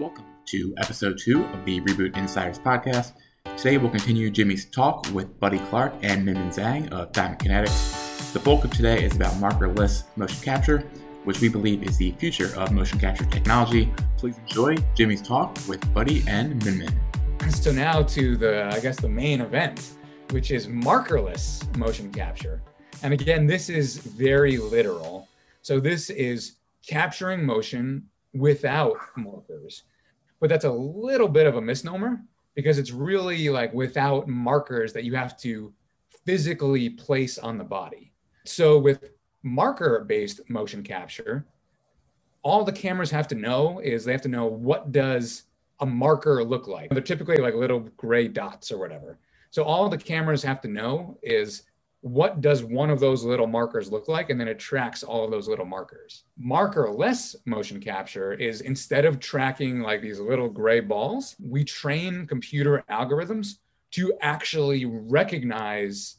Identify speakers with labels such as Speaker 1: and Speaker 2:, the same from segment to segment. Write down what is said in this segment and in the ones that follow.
Speaker 1: Welcome to episode two of the Reboot Insiders podcast. Today we'll continue Jimmy's talk with Buddy Clark and Minmin Zhang of Diamond Kinetics. The bulk of today is about markerless motion capture, which we believe is the future of motion capture technology. Please enjoy Jimmy's talk with Buddy and Minmin.
Speaker 2: So now to the, I guess, the main event, which is markerless motion capture. And again, this is very literal. So this is capturing motion without markers. But that's a little bit of a misnomer because it's really like without markers that you have to physically place on the body. So with marker based motion capture, all the cameras have to know is they have to know what does a marker look like. They're typically like little gray dots or whatever. So all the cameras have to know is what does one of those little markers look like? And then it tracks all of those little markers. Markerless motion capture is instead of tracking like these little gray balls, we train computer algorithms to actually recognize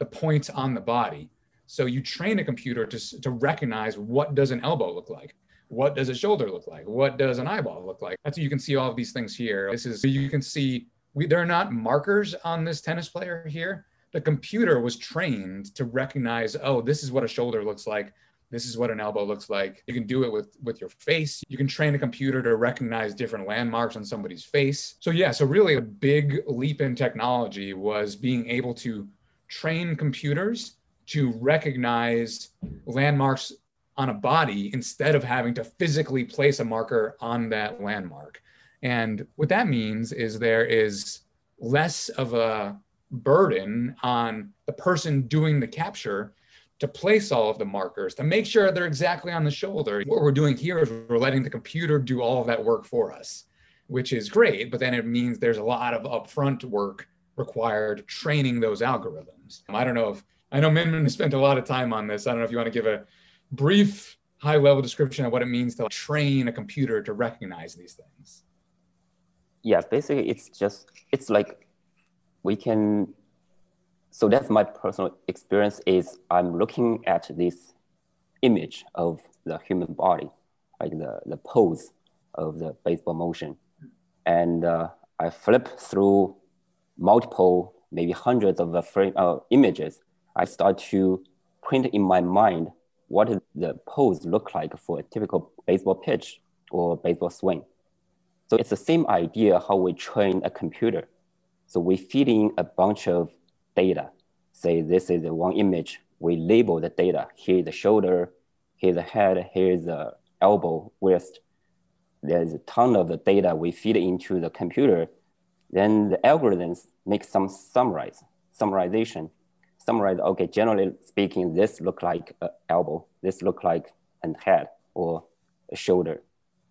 Speaker 2: the points on the body. So you train a computer to, to recognize what does an elbow look like? What does a shoulder look like? What does an eyeball look like? That's you can see all of these things here. This is, you can see, we, there are not markers on this tennis player here the computer was trained to recognize, oh, this is what a shoulder looks like. This is what an elbow looks like. You can do it with with your face. You can train a computer to recognize different landmarks on somebody's face. So yeah, so really a big leap in technology was being able to train computers to recognize landmarks on a body instead of having to physically place a marker on that landmark. And what that means is there is less of a burden on the person doing the capture to place all of the markers to make sure they're exactly on the shoulder. What we're doing here is we're letting the computer do all of that work for us, which is great, but then it means there's a lot of upfront work required training those algorithms. Um, I don't know if I know Minmin has spent a lot of time on this. I don't know if you want to give a brief high level description of what it means to train a computer to recognize these things.
Speaker 3: Yeah, basically it's just it's like we can so that's my personal experience is i'm looking at this image of the human body like the, the pose of the baseball motion. And uh, i flip through multiple maybe hundreds of the frame uh, images. I start to print in my mind what the pose look like for a typical baseball pitch or baseball swing. So it's the same idea how we train a computer so we feed in a bunch of data. Say this is the one image. We label the data. Here's the shoulder, here's the head, here's the elbow, wrist. There's a ton of the data we feed into the computer. Then the algorithms make some summarize, summarization. Summarize, okay, generally speaking, this look like an elbow, this look like a head or a shoulder.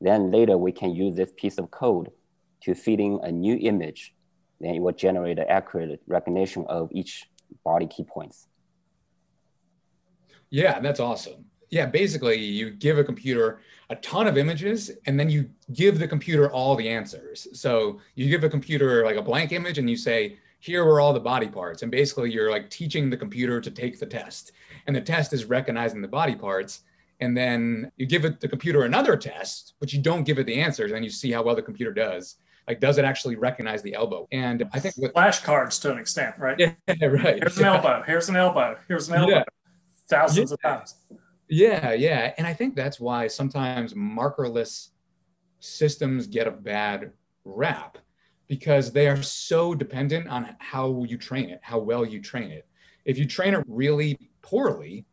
Speaker 3: Then later we can use this piece of code to feed in a new image then it will generate an accurate recognition of each body key points.
Speaker 2: Yeah, that's awesome. Yeah, basically, you give a computer a ton of images and then you give the computer all the answers. So you give a computer like a blank image and you say, here were all the body parts. And basically, you're like teaching the computer to take the test. And the test is recognizing the body parts. And then you give it the computer another test, but you don't give it the answers. And you see how well the computer does. Like, does it actually recognize the elbow? And I think with
Speaker 4: flashcards to an extent, right?
Speaker 2: Yeah, right.
Speaker 4: Here's an elbow. Here's an elbow. Here's an elbow. Yeah. Thousands yeah. of times.
Speaker 2: Yeah, yeah. And I think that's why sometimes markerless systems get a bad rap because they are so dependent on how you train it, how well you train it. If you train it really poorly,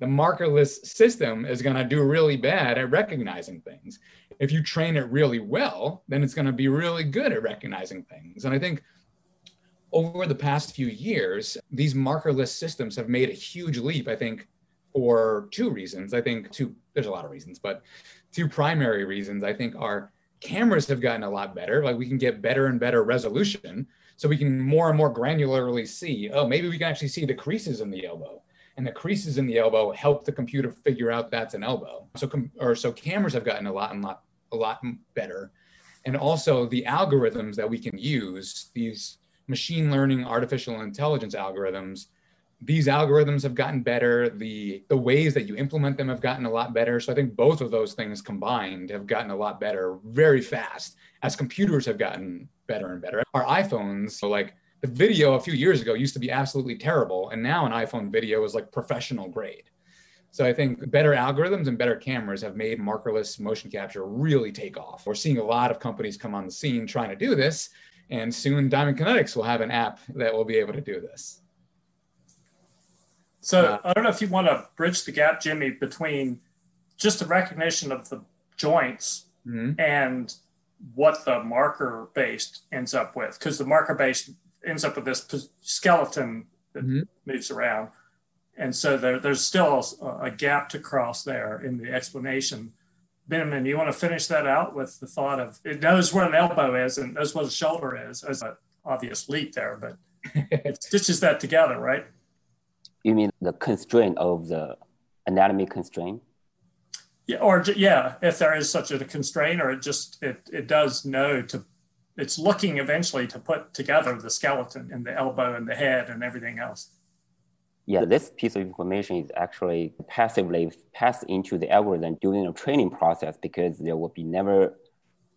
Speaker 2: the markerless system is going to do really bad at recognizing things. If you train it really well, then it's going to be really good at recognizing things. And I think over the past few years, these markerless systems have made a huge leap, I think, for two reasons. I think two, there's a lot of reasons, but two primary reasons I think are cameras have gotten a lot better. Like we can get better and better resolution. So we can more and more granularly see, oh, maybe we can actually see the creases in the elbow and the creases in the elbow help the computer figure out that's an elbow. So, com- or so cameras have gotten a lot and lot a lot better, and also the algorithms that we can use these machine learning, artificial intelligence algorithms these algorithms have gotten better. The the ways that you implement them have gotten a lot better. So I think both of those things combined have gotten a lot better very fast as computers have gotten better and better. Our iPhones, so like the video a few years ago used to be absolutely terrible, and now an iPhone video is like professional grade. So I think better algorithms and better cameras have made markerless motion capture really take off. We're seeing a lot of companies come on the scene trying to do this, and soon Diamond Kinetics will have an app that will be able to do this.
Speaker 4: So uh, I don't know if you want to bridge the gap, Jimmy, between just the recognition of the joints mm-hmm. and what the marker based ends up with, because the marker based ends up with this skeleton that mm-hmm. moves around. And so there, there's still a, a, gap to cross there in the explanation. Benjamin, you want to finish that out with the thought of it knows where an elbow is and knows what a shoulder is as an obvious leap there, but it stitches that together, right?
Speaker 3: You mean the constraint of the anatomy constraint?
Speaker 4: Yeah, or yeah, if there is such a constraint, or it just it it does know to it's looking eventually to put together the skeleton and the elbow and the head and everything else.
Speaker 3: Yeah, this piece of information is actually passively passed into the algorithm during the training process because there will be never,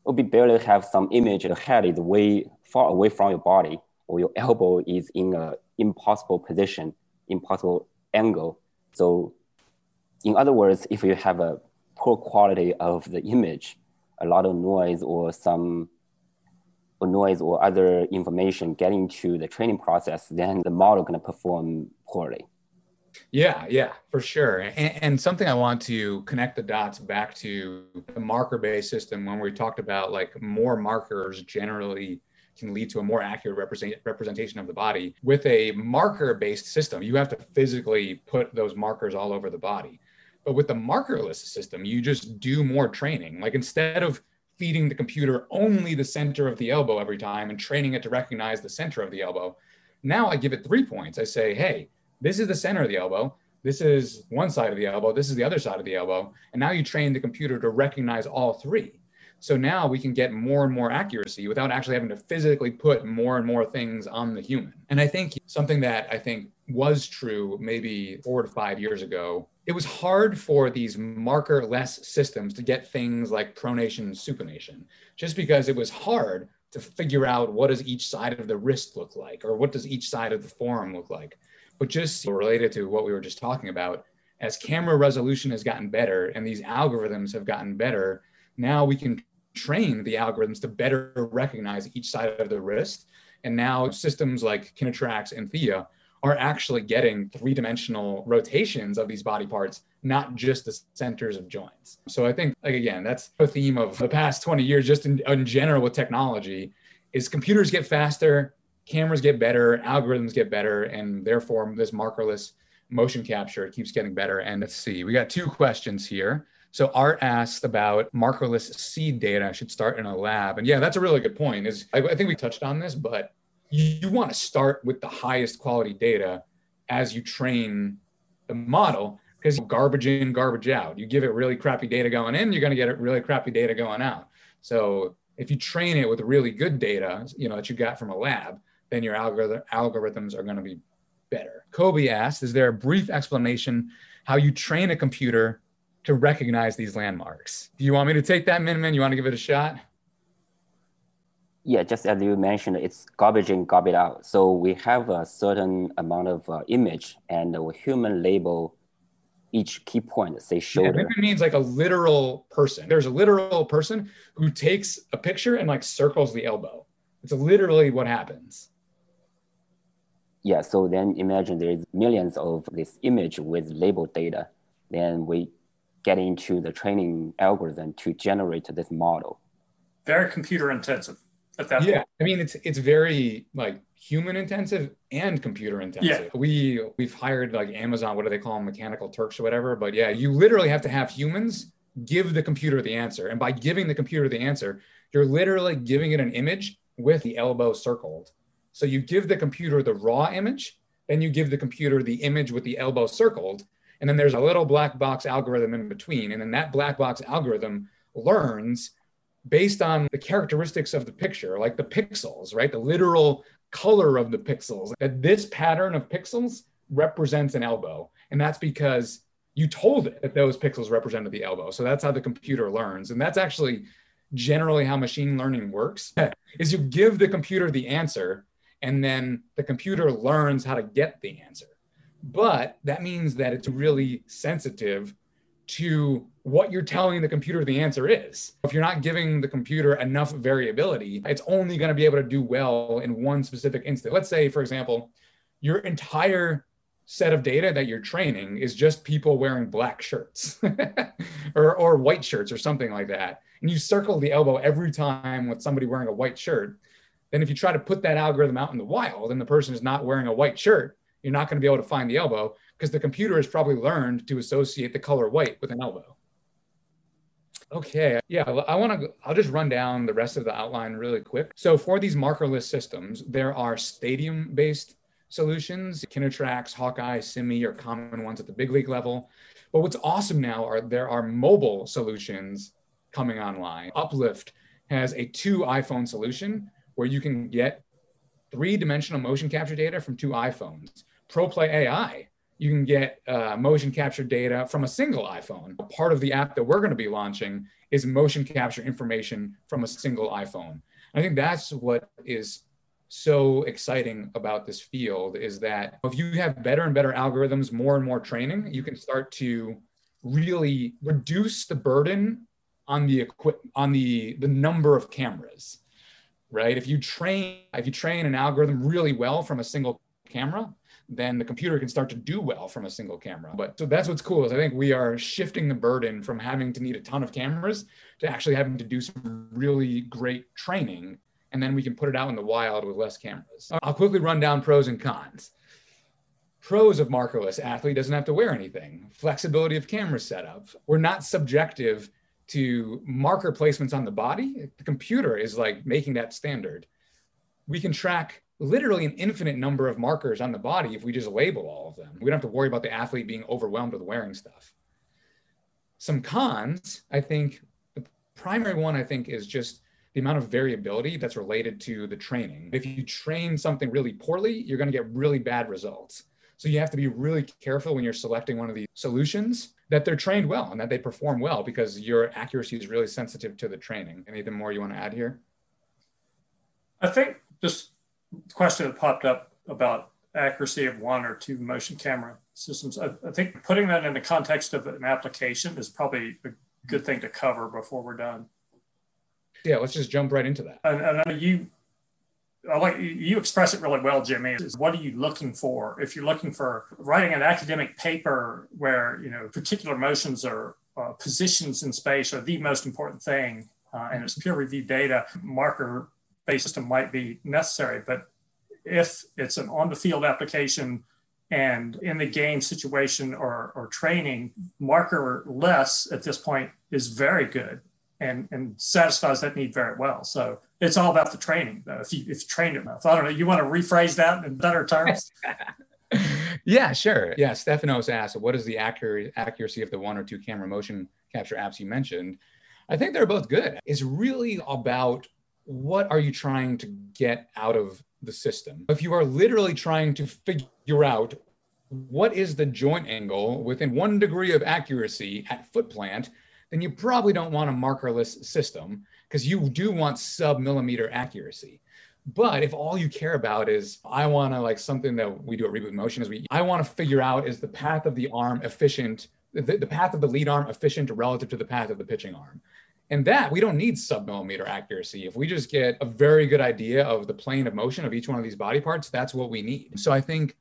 Speaker 3: will be barely have some image the head is way far away from your body or your elbow is in a impossible position, impossible angle. So in other words, if you have a poor quality of the image, a lot of noise or some or noise or other information getting to the training process, then the model going to perform poorly.
Speaker 2: Yeah, yeah, for sure. And, and, something I want to connect the dots back to the marker-based system when we talked about like more markers generally can lead to a more accurate represent, representation of the body. With a marker-based system, you have to physically put those markers all over the body. But with the markerless system, you just do more training. Like instead of feeding the computer only the center of the elbow every time and training it to recognize the center of the elbow. Now I give it three points. I say, hey, this is the center of the elbow. This is one side of the elbow. This is the other side of the elbow. And now you train the computer to recognize all three. So now we can get more and more accuracy without actually having to physically put more and more things on the human. And I think something that I think was true maybe four to five years ago it was hard for these marker less systems to get things like pronation and supination just because it was hard to figure out what does each side of the wrist look like or what does each side of the forearm look like. But just related to what we were just talking about as camera resolution has gotten better and these algorithms have gotten better now we can train the algorithms to better recognize each side of the wrist. And now systems like KinaTrax and Theia are actually getting three dimensional rotations of these body parts, not just the centers of joints. So I think, like, again, that's a theme of the past 20 years, just in, in general with technology, is computers get faster, cameras get better, algorithms get better, and therefore this markerless motion capture keeps getting better. And let's see, we got two questions here. So Art asked about markerless seed data should start in a lab. And yeah, that's a really good point. Is I, I think we touched on this, but you want to start with the highest quality data as you train the model because garbage in, garbage out. You give it really crappy data going in, you're going to get really crappy data going out. So if you train it with really good data, you know that you got from a lab, then your algorithm, algorithms are going to be better. Kobe asked, is there a brief explanation how you train a computer to recognize these landmarks? Do you want me to take that, Min You want to give it a shot?
Speaker 3: Yeah, just as you mentioned, it's garbage in, garbage out. So we have a certain amount of uh, image and a human label each key point, say shoulder.
Speaker 2: Yeah, it means like a literal person. There's a literal person who takes a picture and like circles the elbow. It's literally what happens.
Speaker 3: Yeah, so then imagine there's millions of this image with label data. Then we get into the training algorithm to generate this model.
Speaker 4: Very computer intensive at that
Speaker 2: yeah
Speaker 4: point.
Speaker 2: i mean it's it's very like human intensive and computer intensive yeah. we we've hired like amazon what do they call them mechanical turks or whatever but yeah you literally have to have humans give the computer the answer and by giving the computer the answer you're literally giving it an image with the elbow circled so you give the computer the raw image then you give the computer the image with the elbow circled and then there's a little black box algorithm in between and then that black box algorithm learns based on the characteristics of the picture, like the pixels, right? The literal color of the pixels. That this pattern of pixels represents an elbow. And that's because you told it that those pixels represented the elbow. So that's how the computer learns. And that's actually generally how machine learning works is you give the computer the answer and then the computer learns how to get the answer. But that means that it's really sensitive to what you're telling the computer the answer is. If you're not giving the computer enough variability, it's only going to be able to do well in one specific instant. Let's say, for example, your entire set of data that you're training is just people wearing black shirts or, or white shirts or something like that. And you circle the elbow every time with somebody wearing a white shirt. Then if you try to put that algorithm out in the wild and the person is not wearing a white shirt, you're not going to be able to find the elbow because the computer has probably learned to associate the color white with an elbow. Okay, yeah, I want to. I'll just run down the rest of the outline really quick. So for these markerless systems, there are stadium-based solutions. KinaTrax, Hawkeye, Simi are common ones at the big league level. But what's awesome now are there are mobile solutions coming online. Uplift has a two iPhone solution where you can get three-dimensional motion capture data from two iPhones. ProPlay AI you can get uh, motion capture data from a single iPhone. Part of the app that we're going to be launching is motion capture information from a single iPhone. I think that's what is so exciting about this field is that if you have better and better algorithms, more and more training, you can start to really reduce the burden on the equip on the the number of cameras right if you train if you train an algorithm really well from a single camera then the computer can start to do well from a single camera. But so that's what's cool is I think we are shifting the burden from having to need a ton of cameras to actually having to do some really great training. And then we can put it out in the wild with less cameras. Uh, I'll quickly run down pros and cons. Pros of markerless athlete doesn't have to wear anything. Flexibility of camera setup. We're not subjective to marker placements on the body. The computer is like making that standard. We can track literally an infinite number of markers on the body if we just label all of them. We don't have to worry about the athlete being overwhelmed with wearing stuff. Some cons, I think the primary one I think is just the amount of variability that's related to the training. If you train something really poorly, you're going to get really bad results. So you have to be really careful when you're selecting one of these solutions that they're trained well and that they perform well because your accuracy is really sensitive to the training. Anything more you want to add here?
Speaker 4: I think just question that popped up about accuracy of one or two motion camera systems. I, I, think putting that in the context of an application is probably a good thing to cover before we're done.
Speaker 2: Yeah, let's just jump right into that.
Speaker 4: And, and you, I like you express it really well, Jimmy. Is what are you looking for? If you're looking for writing an academic paper where you know particular motions or uh, positions in space are the most important thing, uh, and it's peer reviewed data, marker based system might be necessary. But if it's an on the field application and in the game situation or, or training, marker less at this point is very good and, and satisfies that need very well. So it's all about the training, though, if you, if you train it enough. I don't know, you want to rephrase that in better terms?
Speaker 2: yeah, sure. Yeah, Stefanos asked, what is the accurate accuracy of the one or two camera motion capture apps you mentioned? I think they're both good. It's really about what are you trying to get out of the system? If you are literally trying to figure out what is the joint angle within one degree of accuracy at foot plant, then you probably don't want a markerless system because you do want sub millimeter accuracy. But if all you care about is, I want to like something that we do at Reboot Motion is we, I want to figure out is the path of the arm efficient, the, the path of the lead arm efficient relative to the path of the pitching arm. And that we don't need sub millimeter accuracy. If we just get a very good idea of the plane of motion of each one of these body parts, that's what we need. So I think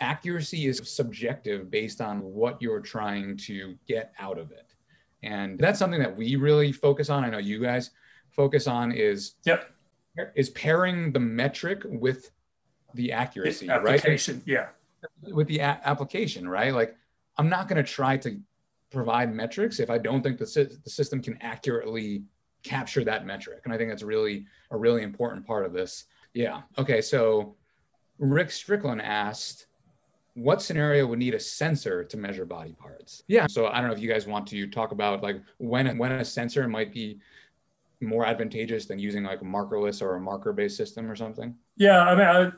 Speaker 2: accuracy is subjective based on what you're trying to get out of it. And that's something that we really focus on. I know you guys focus on is
Speaker 4: yep.
Speaker 2: is pairing the metric with the accuracy,
Speaker 4: application,
Speaker 2: right?
Speaker 4: Yeah.
Speaker 2: With the a- application, right? Like I'm not going to try to provide metrics if I don't think the, the system can accurately capture that metric. And I think that's really a really important part of this. Yeah. Okay. So Rick Strickland asked, what scenario would need a sensor to measure body parts? Yeah. So I don't know if you guys want to talk about like when when a sensor might be more advantageous than using like a markerless or a marker based system or something.
Speaker 4: Yeah. I mean, I,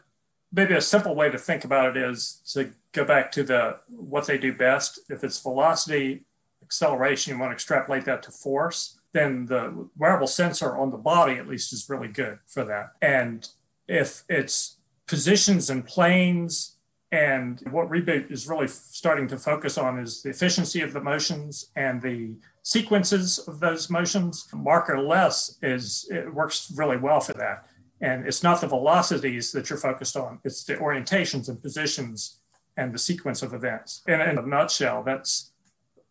Speaker 4: maybe a simple way to think about it is to go back to the what they do best. If it's velocity, acceleration, you want to extrapolate that to force, then the wearable sensor on the body at least is really good for that. And if it's positions and planes, and what Reboot is really starting to focus on is the efficiency of the motions and the sequences of those motions. Markerless is it works really well for that. And it's not the velocities that you're focused on, it's the orientations and positions and the sequence of events. And in a nutshell, that's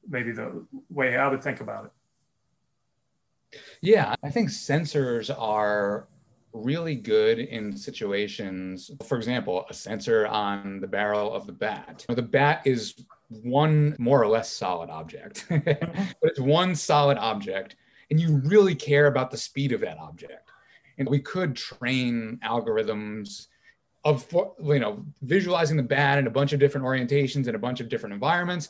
Speaker 4: maybe the way I would think about it.
Speaker 2: Yeah, I think sensors are really good in situations. For example, a sensor on the barrel of the bat. The bat is one more or less solid object, but it's one solid object, and you really care about the speed of that object. And we could train algorithms of you know visualizing the bat in a bunch of different orientations in a bunch of different environments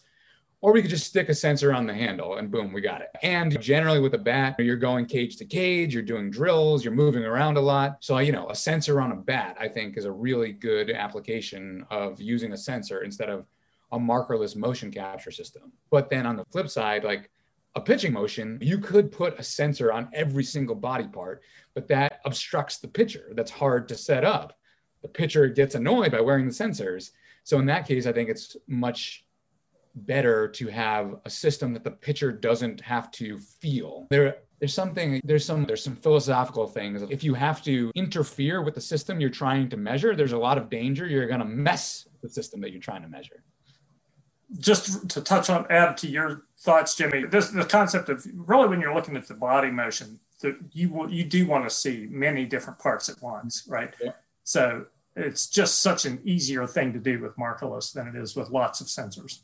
Speaker 2: or we could just stick a sensor on the handle and boom, we got it. And generally with a bat, you're going cage to cage, you're doing drills, you're moving around a lot. So, you know, a sensor on a bat, I think, is a really good application of using a sensor instead of a markerless motion capture system. But then on the flip side, like a pitching motion, you could put a sensor on every single body part, but that obstructs the pitcher. That's hard to set up. The pitcher gets annoyed by wearing the sensors. So in that case, I think it's much better to have a system that the pitcher doesn't have to feel. There there's something there's some there's some philosophical things. If you have to interfere with the system you're trying to measure, there's a lot of danger you're going to mess the system that you're trying to measure.
Speaker 4: Just to touch on add to your thoughts, Jimmy, this the concept of really when you're looking at the body motion, that you will you do want to see many different parts at once, right? Yeah. So it's just such an easier thing to do with markerless than it is with lots of sensors.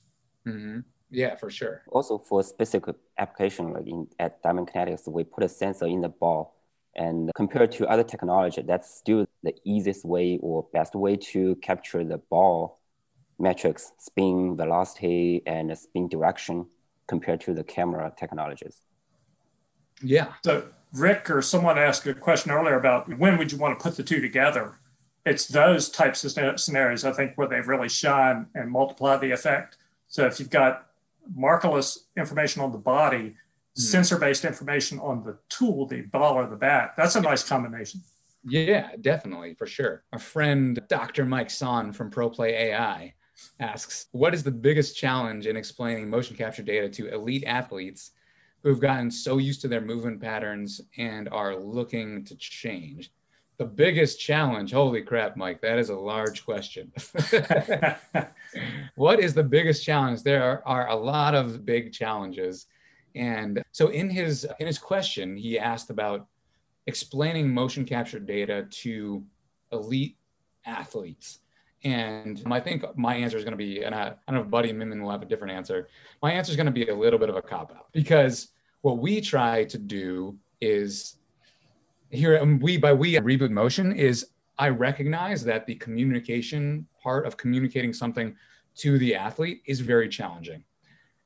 Speaker 2: Mm-hmm. Yeah, for sure.
Speaker 3: Also, for specific application, like in at Diamond Kinetics, we put a sensor in the ball, and compared to other technology, that's still the easiest way or best way to capture the ball metrics, spin velocity, and spin direction compared to the camera technologies.
Speaker 2: Yeah.
Speaker 4: So Rick or someone asked a question earlier about when would you want to put the two together? It's those types of scenarios, I think, where they've really shine and multiply the effect so if you've got markerless information on the body, mm. sensor-based information on the tool, the ball or the bat, that's a nice combination.
Speaker 2: Yeah, definitely, for sure. A friend Dr. Mike Sonne from ProPlay AI asks, what is the biggest challenge in explaining motion capture data to elite athletes who've gotten so used to their movement patterns and are looking to change? the biggest challenge? Holy crap mike that is a large question. What is the biggest challenge? There are, are, a lot of big challenges. And so in his in his question he asked about explaining motion capture data to elite athletes and I think my answer is going to be, and I, I don't know if Buddy and Minmin will have a different answer. My answer is going to be a little bit of a cop out because what we try to do is here um, we by we reboot motion is I recognize that the communication part of communicating something to the athlete is very challenging.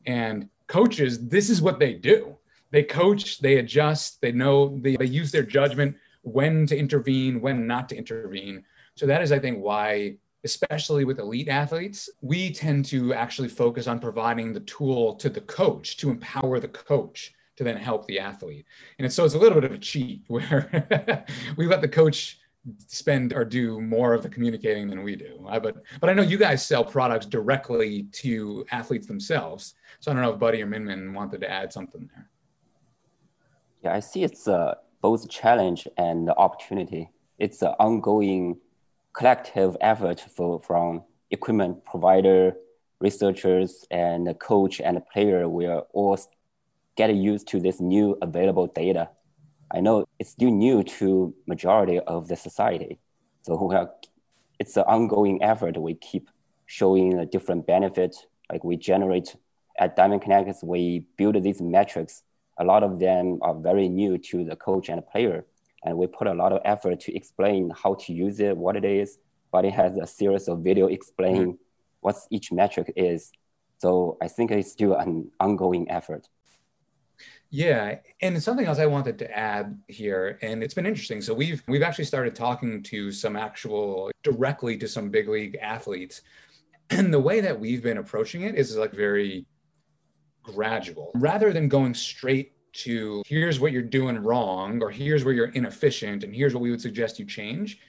Speaker 2: And coaches, this is what they do. They coach, they adjust, they know they, they use their judgment when to intervene, when not to intervene. So that is, I think, why, especially with elite athletes, we tend to actually focus on providing the tool to the coach to empower the coach to then help the athlete. And so it's a little bit of a cheat where we let the coach spend or do more of the communicating than we do. I, but but I know you guys sell products directly to athletes themselves. So I don't know if Buddy or Minmin wanted to add something there.
Speaker 3: Yeah, I see it's uh, both challenge and opportunity. It's an ongoing collective effort for, from equipment provider, researchers, and coach and player. will all get used to this new available data. I know it's still new to majority of the society. So are, it's an ongoing effort. We keep showing a different benefit. Like we generate at Diamond Kinetics, we build these metrics. A lot of them are very new to the coach and player. And we put a lot of effort to explain how to use it, what it is. But it has a series of video explaining mm-hmm. what each metric is. So I think it's still an ongoing effort.
Speaker 2: Yeah, and something else I wanted to add here, and it's been interesting. So we've we've actually started talking to some actual directly to some big league athletes, and the way that we've been approaching it is like very gradual, rather than going straight to here's what you're doing wrong or here's where you're inefficient and here's what we would suggest you change.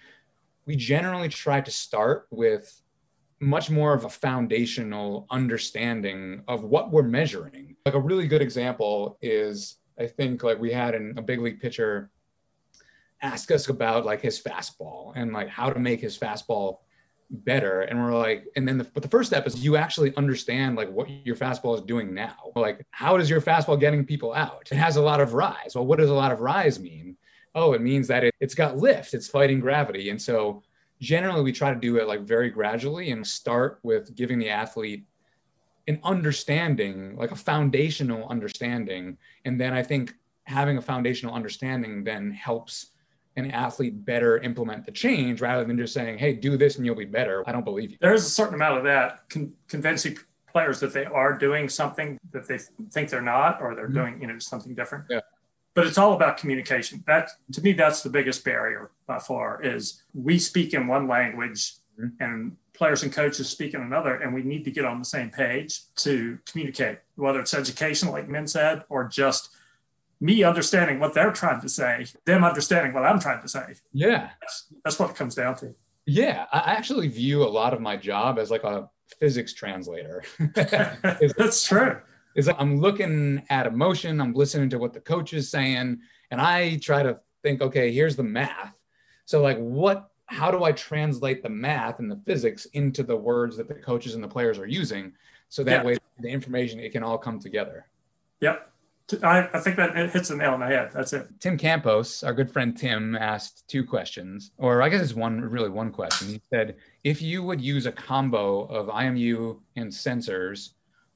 Speaker 2: We generally try to start with much more of a foundational understanding of what we're measuring. Like a really good example is I think like we had a big league pitcher ask us about like his fastball and like how to make his fastball better. And we're like and then the, but the first step is you actually understand like what your fastball is doing now. Like how does your fastball getting people out? It has a lot of rise. Well what does a lot of rise mean? Oh it means that it, it's got lift. It's fighting gravity. And so generally we try to do it like very gradually and start with giving the athlete an understanding like a foundational understanding. And then i think having a foundational understanding then helps an athlete better implement the change rather than just saying hey do this and you'll be better i don't believe you
Speaker 4: there's a certain amount of that con- convincing players that they are doing something that they think they're not or they're mm-hmm. doing you know something different
Speaker 2: yeah
Speaker 4: but it's all about communication. That to me, that's the biggest barrier by far. Is we speak in one language mm-hmm. and players and coaches speak in another, and we need to get on the same page to communicate, whether it's education, like Min said, or just me understanding what they're trying to say, them understanding what I'm trying to say.
Speaker 2: Yeah,
Speaker 4: that's, that's what it comes down to.
Speaker 2: Yeah, I actually view a lot of my job as like a physics translator.
Speaker 4: that's true
Speaker 2: is like I'm looking at emotion, I'm listening to what the coach is saying, and I try to think, okay, here's the math. So like what how do I translate the math and the physics into the words that the coaches and the players are using? So that yeah. way the information it can all come together.
Speaker 4: Yep. I, I think that it hits the nail on the head. That's it.
Speaker 2: Tim Campos, our good friend Tim, asked two questions, or I guess it's one, really one question. He said, if you would use a combo of IMU and sensors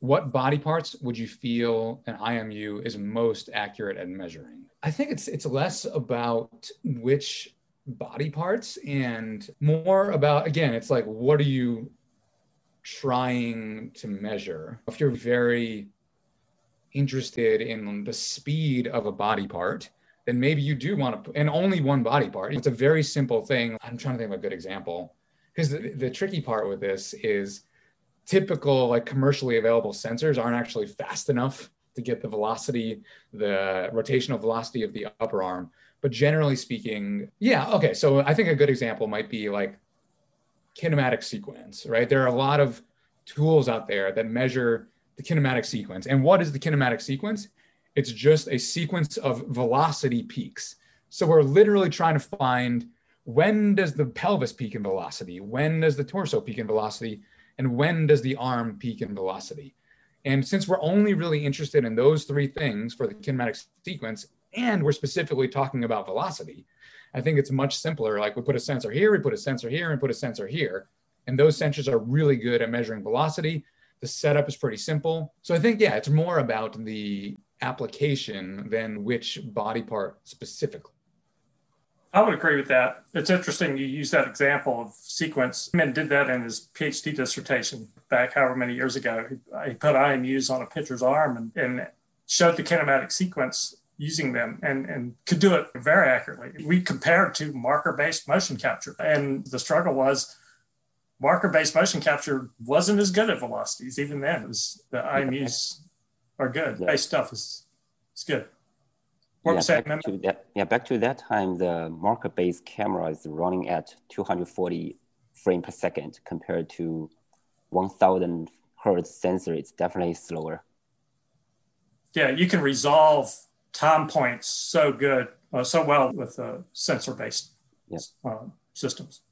Speaker 2: what body parts would you feel an IMU is most accurate at measuring? I think it's it's less about which body parts and more about again, it's like what are you trying to measure? If you're very interested in the speed of a body part, then maybe you do want to and only one body part. It's a very simple thing. I'm trying to think of a good example. Because the, the tricky part with this is typical like commercially available sensors aren't actually fast enough to get the velocity, the rotational velocity of the upper arm. But generally speaking, yeah, okay. So I think a good example might be like kinematic sequence, right? There are a lot of tools out there that measure the kinematic sequence. And what is the kinematic sequence? It's just a sequence of velocity peaks. So we're literally trying to find when does the pelvis peak in velocity? When does the torso peak in velocity? and when does the arm peak in velocity? And since we're only really interested in those three things for the kinematic sequence, and we're specifically talking about velocity, I think it's much simpler. Like we put a sensor here, we put a sensor here, and put a sensor here. And those sensors are really good at measuring velocity. The setup is pretty simple. So I think, yeah, it's more about the application than which body part specifically.
Speaker 4: I would agree with that. It's interesting you use that example of sequence. Min did that in his PhD dissertation back however many years ago. He, put IMUs on a pitcher's arm and, and showed the kinematic sequence using them and, and could do it very accurately. We compared to marker-based motion capture. And the struggle was marker-based motion capture wasn't as good at velocities even then. It was the IMUs are good. Yeah. Stuff is, is good.
Speaker 3: What yeah, back to that, yeah, back to that time, the marker-based camera is running at 240 frame per second compared to 1000 hertz sensor. It's definitely slower.
Speaker 4: Yeah, you can resolve time points so good, uh, so well with uh, sensor-based uh, systems.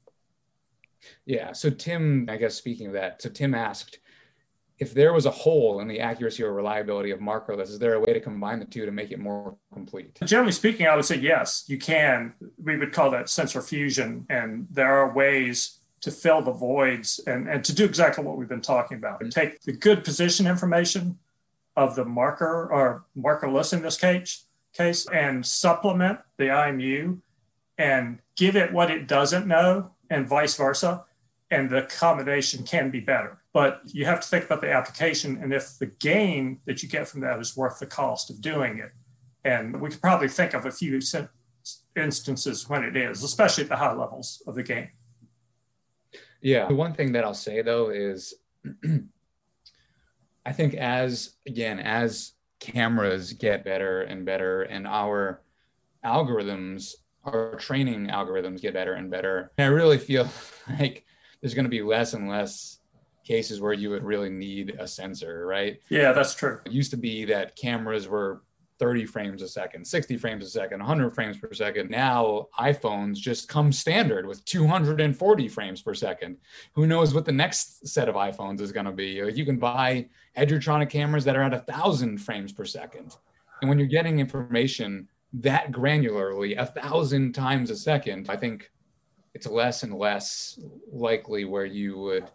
Speaker 2: Yeah. So Tim, I guess speaking of that, so Tim asked, if there was a hole in the accuracy or reliability of markerless, is there a way to combine the two to make it more complete?
Speaker 4: Generally speaking, I would say yes, you can. We would call that sensor fusion. And there are ways to fill the voids and, and to do exactly what we've been talking about. And take the good position information of the marker or markerless in this case, case and supplement the IMU and give it what it doesn't know and vice versa. And the combination can be better but you have to think about the application and if the gain that you get from that is worth the cost of doing it And we could probably think of a few instances when it is, especially at the high levels of the game.
Speaker 2: Yeah. The one thing that I'll say though is I think as again, as cameras get better and better and our algorithms, our training algorithms get better and better, And I really feel like there's going to be less and less cases where you would really need a sensor, right?
Speaker 4: Yeah, that's true.
Speaker 2: It used to be that cameras were 30 frames a second, 60 frames a second, 100 frames per second. Now iPhones just come standard with 240 frames per second. Who knows what the next set of iPhones is going to be? You can buy Edgertronic cameras that are at a thousand frames per second. And when you're getting information that granularly, a thousand times a second, I think it's less and less likely where you would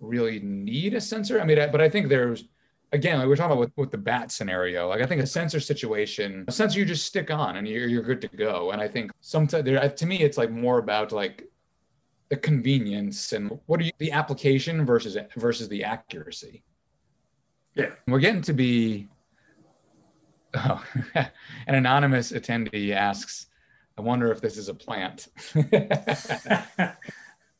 Speaker 2: really need a sensor. I mean, but I think there's again, like we're talking about with, with the bat scenario. Like I think a sensor situation, a sensor you just stick on and you're you're good to go. And I think sometimes there, to me, it's like more about like the convenience and what are you the application versus versus the accuracy.
Speaker 4: Yeah,
Speaker 2: we're getting to be. Oh, an anonymous attendee asks, "I wonder if this is a plant."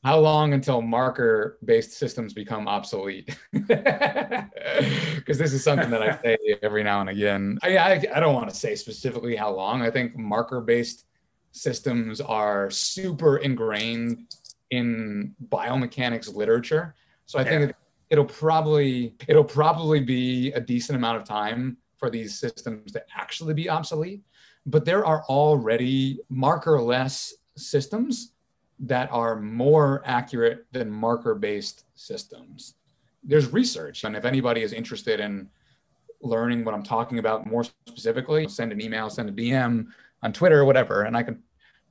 Speaker 2: how long until marker based systems become obsolete because this is something that i say every now and again I, I, I don't want to say specifically how long i think marker based systems are super ingrained in biomechanics literature so i yeah. think it'll probably it'll probably be a decent amount of time for these systems to actually be obsolete but there are already markerless systems that are more accurate than marker based systems. There's research, and if anybody is interested in learning what I'm talking about more specifically, send an email, send a DM on Twitter or whatever, and I can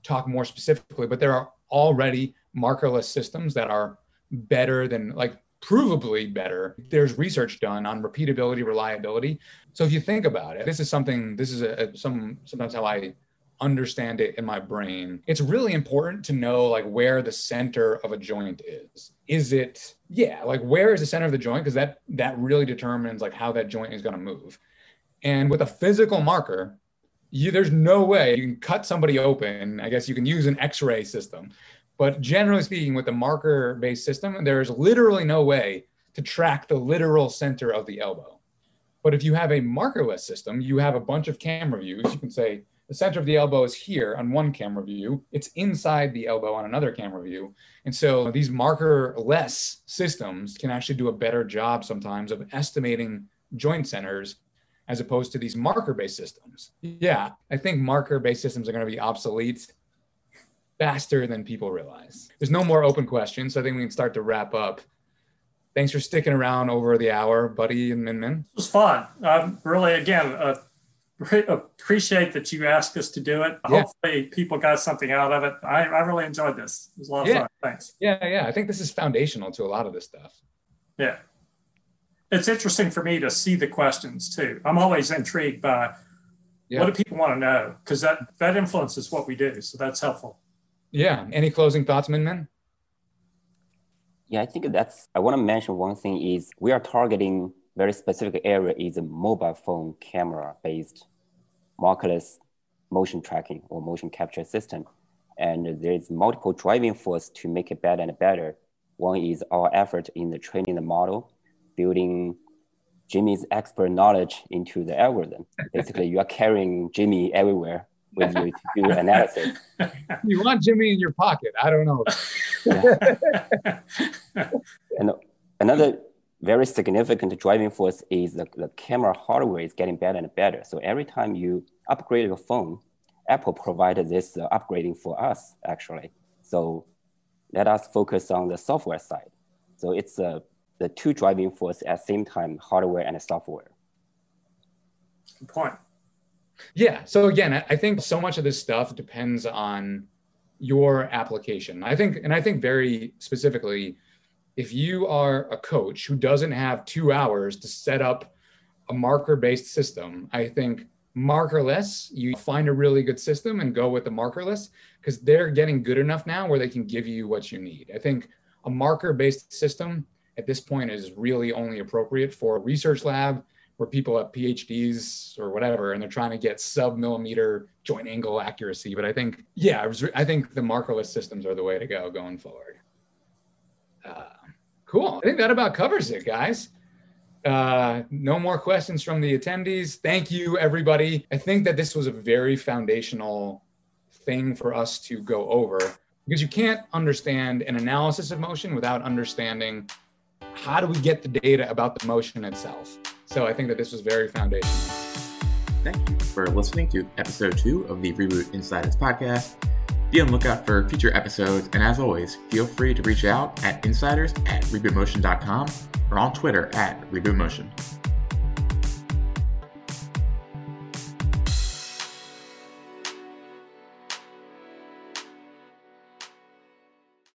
Speaker 2: talk more specifically. But there are already markerless systems that are better than like provably better. There's research done on repeatability, reliability. So if you think about it, this is something. This is a, some sometimes how I understand it in my brain it's really important to know like where the center of a joint is is it yeah like where is the center of the joint because that that really determines like how that joint is going to move and with a physical marker you there's no way you can cut somebody open i guess you can use an x-ray system but generally speaking with the marker based system there's literally no way to track the literal center of the elbow but if you have a markerless system you have a bunch of camera views you can say the center of the elbow is here on one camera view. It's inside the elbow on another camera view. And so these marker-less systems can actually do a better job sometimes of estimating joint centers as opposed to these marker-based systems. Yeah, I think marker-based systems are going to be obsolete faster than people realize. There's no more open questions, so I think we can start to wrap up. Thanks for sticking around over the hour, Buddy and Min Min.
Speaker 4: It was fun. Um, really, again, uh, appreciate that you asked us to do it. Yeah. Hopefully, people got something out of it. I, I really enjoyed this. It was a lot of
Speaker 2: yeah.
Speaker 4: fun. Thanks.
Speaker 2: Yeah, yeah. I think this is foundational to a lot of this stuff.
Speaker 4: Yeah. It's interesting for me to see the questions too. I'm always intrigued by yeah. what do people want to know because that that influences what we do. So that's helpful.
Speaker 2: Yeah. Any closing thoughts, Min Min?
Speaker 3: Yeah, I think that's. I want to mention one thing is we are targeting very specific area is a mobile phone camera based markerless motion tracking or motion capture system. And there's multiple driving force to make it better and better. One is our effort in the training the model, building Jimmy's expert knowledge into the algorithm. Basically, you are carrying Jimmy everywhere with you to do analysis.
Speaker 2: You want Jimmy in your pocket. I don't know.
Speaker 3: and another very significant driving force is the, the camera hardware is getting better and better. So every time you upgrade your phone, Apple provided this uh, upgrading for us actually. So let us focus on the software side. So it's uh, the two driving force at the same time, hardware and software.
Speaker 4: Good point.
Speaker 2: Yeah. So again, I think so much of this stuff depends on your application. I think, and I think very specifically, if you are a coach who doesn't have two hours to set up a marker based system, I think markerless, you find a really good system and go with the markerless because they're getting good enough now where they can give you what you need. I think a marker based system at this point is really only appropriate for a research lab where people have PhDs or whatever, and they're trying to get sub millimeter joint angle accuracy. But I think, yeah, I, was, I think the markerless systems are the way to go going forward. Uh, cool. I think that about covers it, guys. Uh, no more questions from the attendees. Thank you, everybody. I think that this was a very foundational thing for us to go over because you can't understand an analysis of motion without understanding how do we get the data about the motion itself. So I think that this was very foundational.
Speaker 1: Thank you for listening to episode two of the Reboot Insiders podcast. Be on the lookout for future episodes, and as always, feel free to reach out at insiders at rebootmotion.com or on Twitter at rebootmotion.